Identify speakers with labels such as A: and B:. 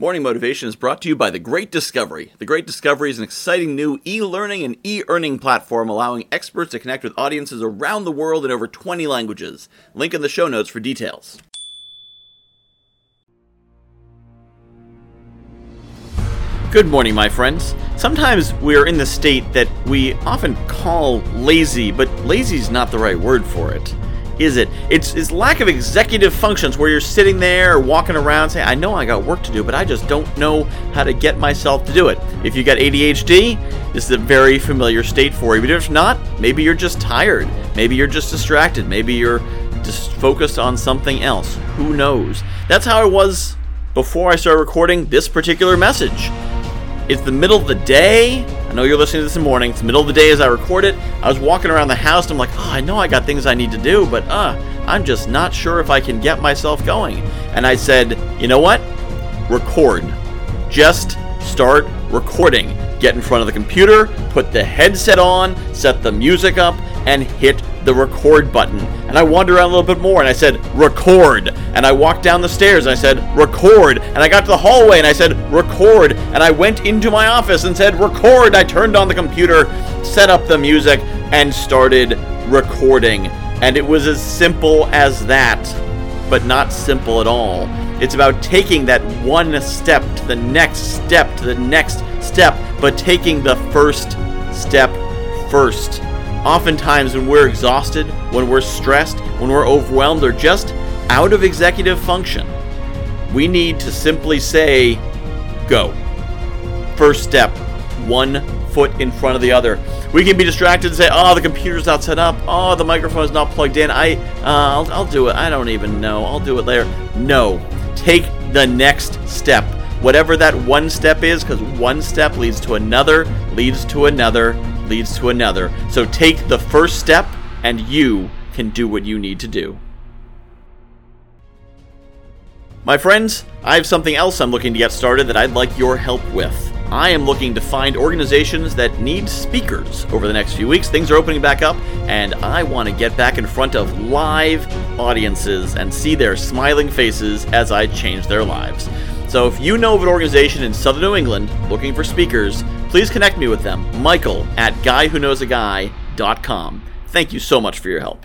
A: Morning Motivation is brought to you by The Great Discovery. The Great Discovery is an exciting new e learning and e earning platform allowing experts to connect with audiences around the world in over 20 languages. Link in the show notes for details. Good morning, my friends. Sometimes we're in the state that we often call lazy, but lazy is not the right word for it is it? It's, it's lack of executive functions where you're sitting there walking around saying, I know I got work to do, but I just don't know how to get myself to do it. If you got ADHD, this is a very familiar state for you. But if not, maybe you're just tired. Maybe you're just distracted. Maybe you're just focused on something else. Who knows? That's how I was before I started recording this particular message. It's the middle of the day. I know you're listening to this in the morning. It's the middle of the day as I record it. I was walking around the house and I'm like, oh, I know I got things I need to do, but uh, I'm just not sure if I can get myself going. And I said, you know what? Record. Just start recording. Get in front of the computer, put the headset on, set the music up, and hit the record button. And I wandered around a little bit more and I said, record. And I walked down the stairs and I said, record. And I got to the hallway and I said, record. And I went into my office and said, record. I turned on the computer, set up the music, and started recording. And it was as simple as that, but not simple at all. It's about taking that one step to the next step to the next step, but taking the first step first. Oftentimes, when we're exhausted, when we're stressed, when we're overwhelmed, or just out of executive function, we need to simply say, go. First step, one foot in front of the other. We can be distracted and say, oh, the computer's not set up. Oh, the microphone's not plugged in. I, uh, I'll, I'll do it. I don't even know. I'll do it later. No. Take the next step. Whatever that one step is, because one step leads to another, leads to another, leads to another. So take the first step, and you can do what you need to do. My friends, I have something else I'm looking to get started that I'd like your help with. I am looking to find organizations that need speakers over the next few weeks. Things are opening back up, and I want to get back in front of live audiences and see their smiling faces as I change their lives. So if you know of an organization in southern New England looking for speakers, please connect me with them. Michael at guywhoknowsaguy.com. Thank you so much for your help.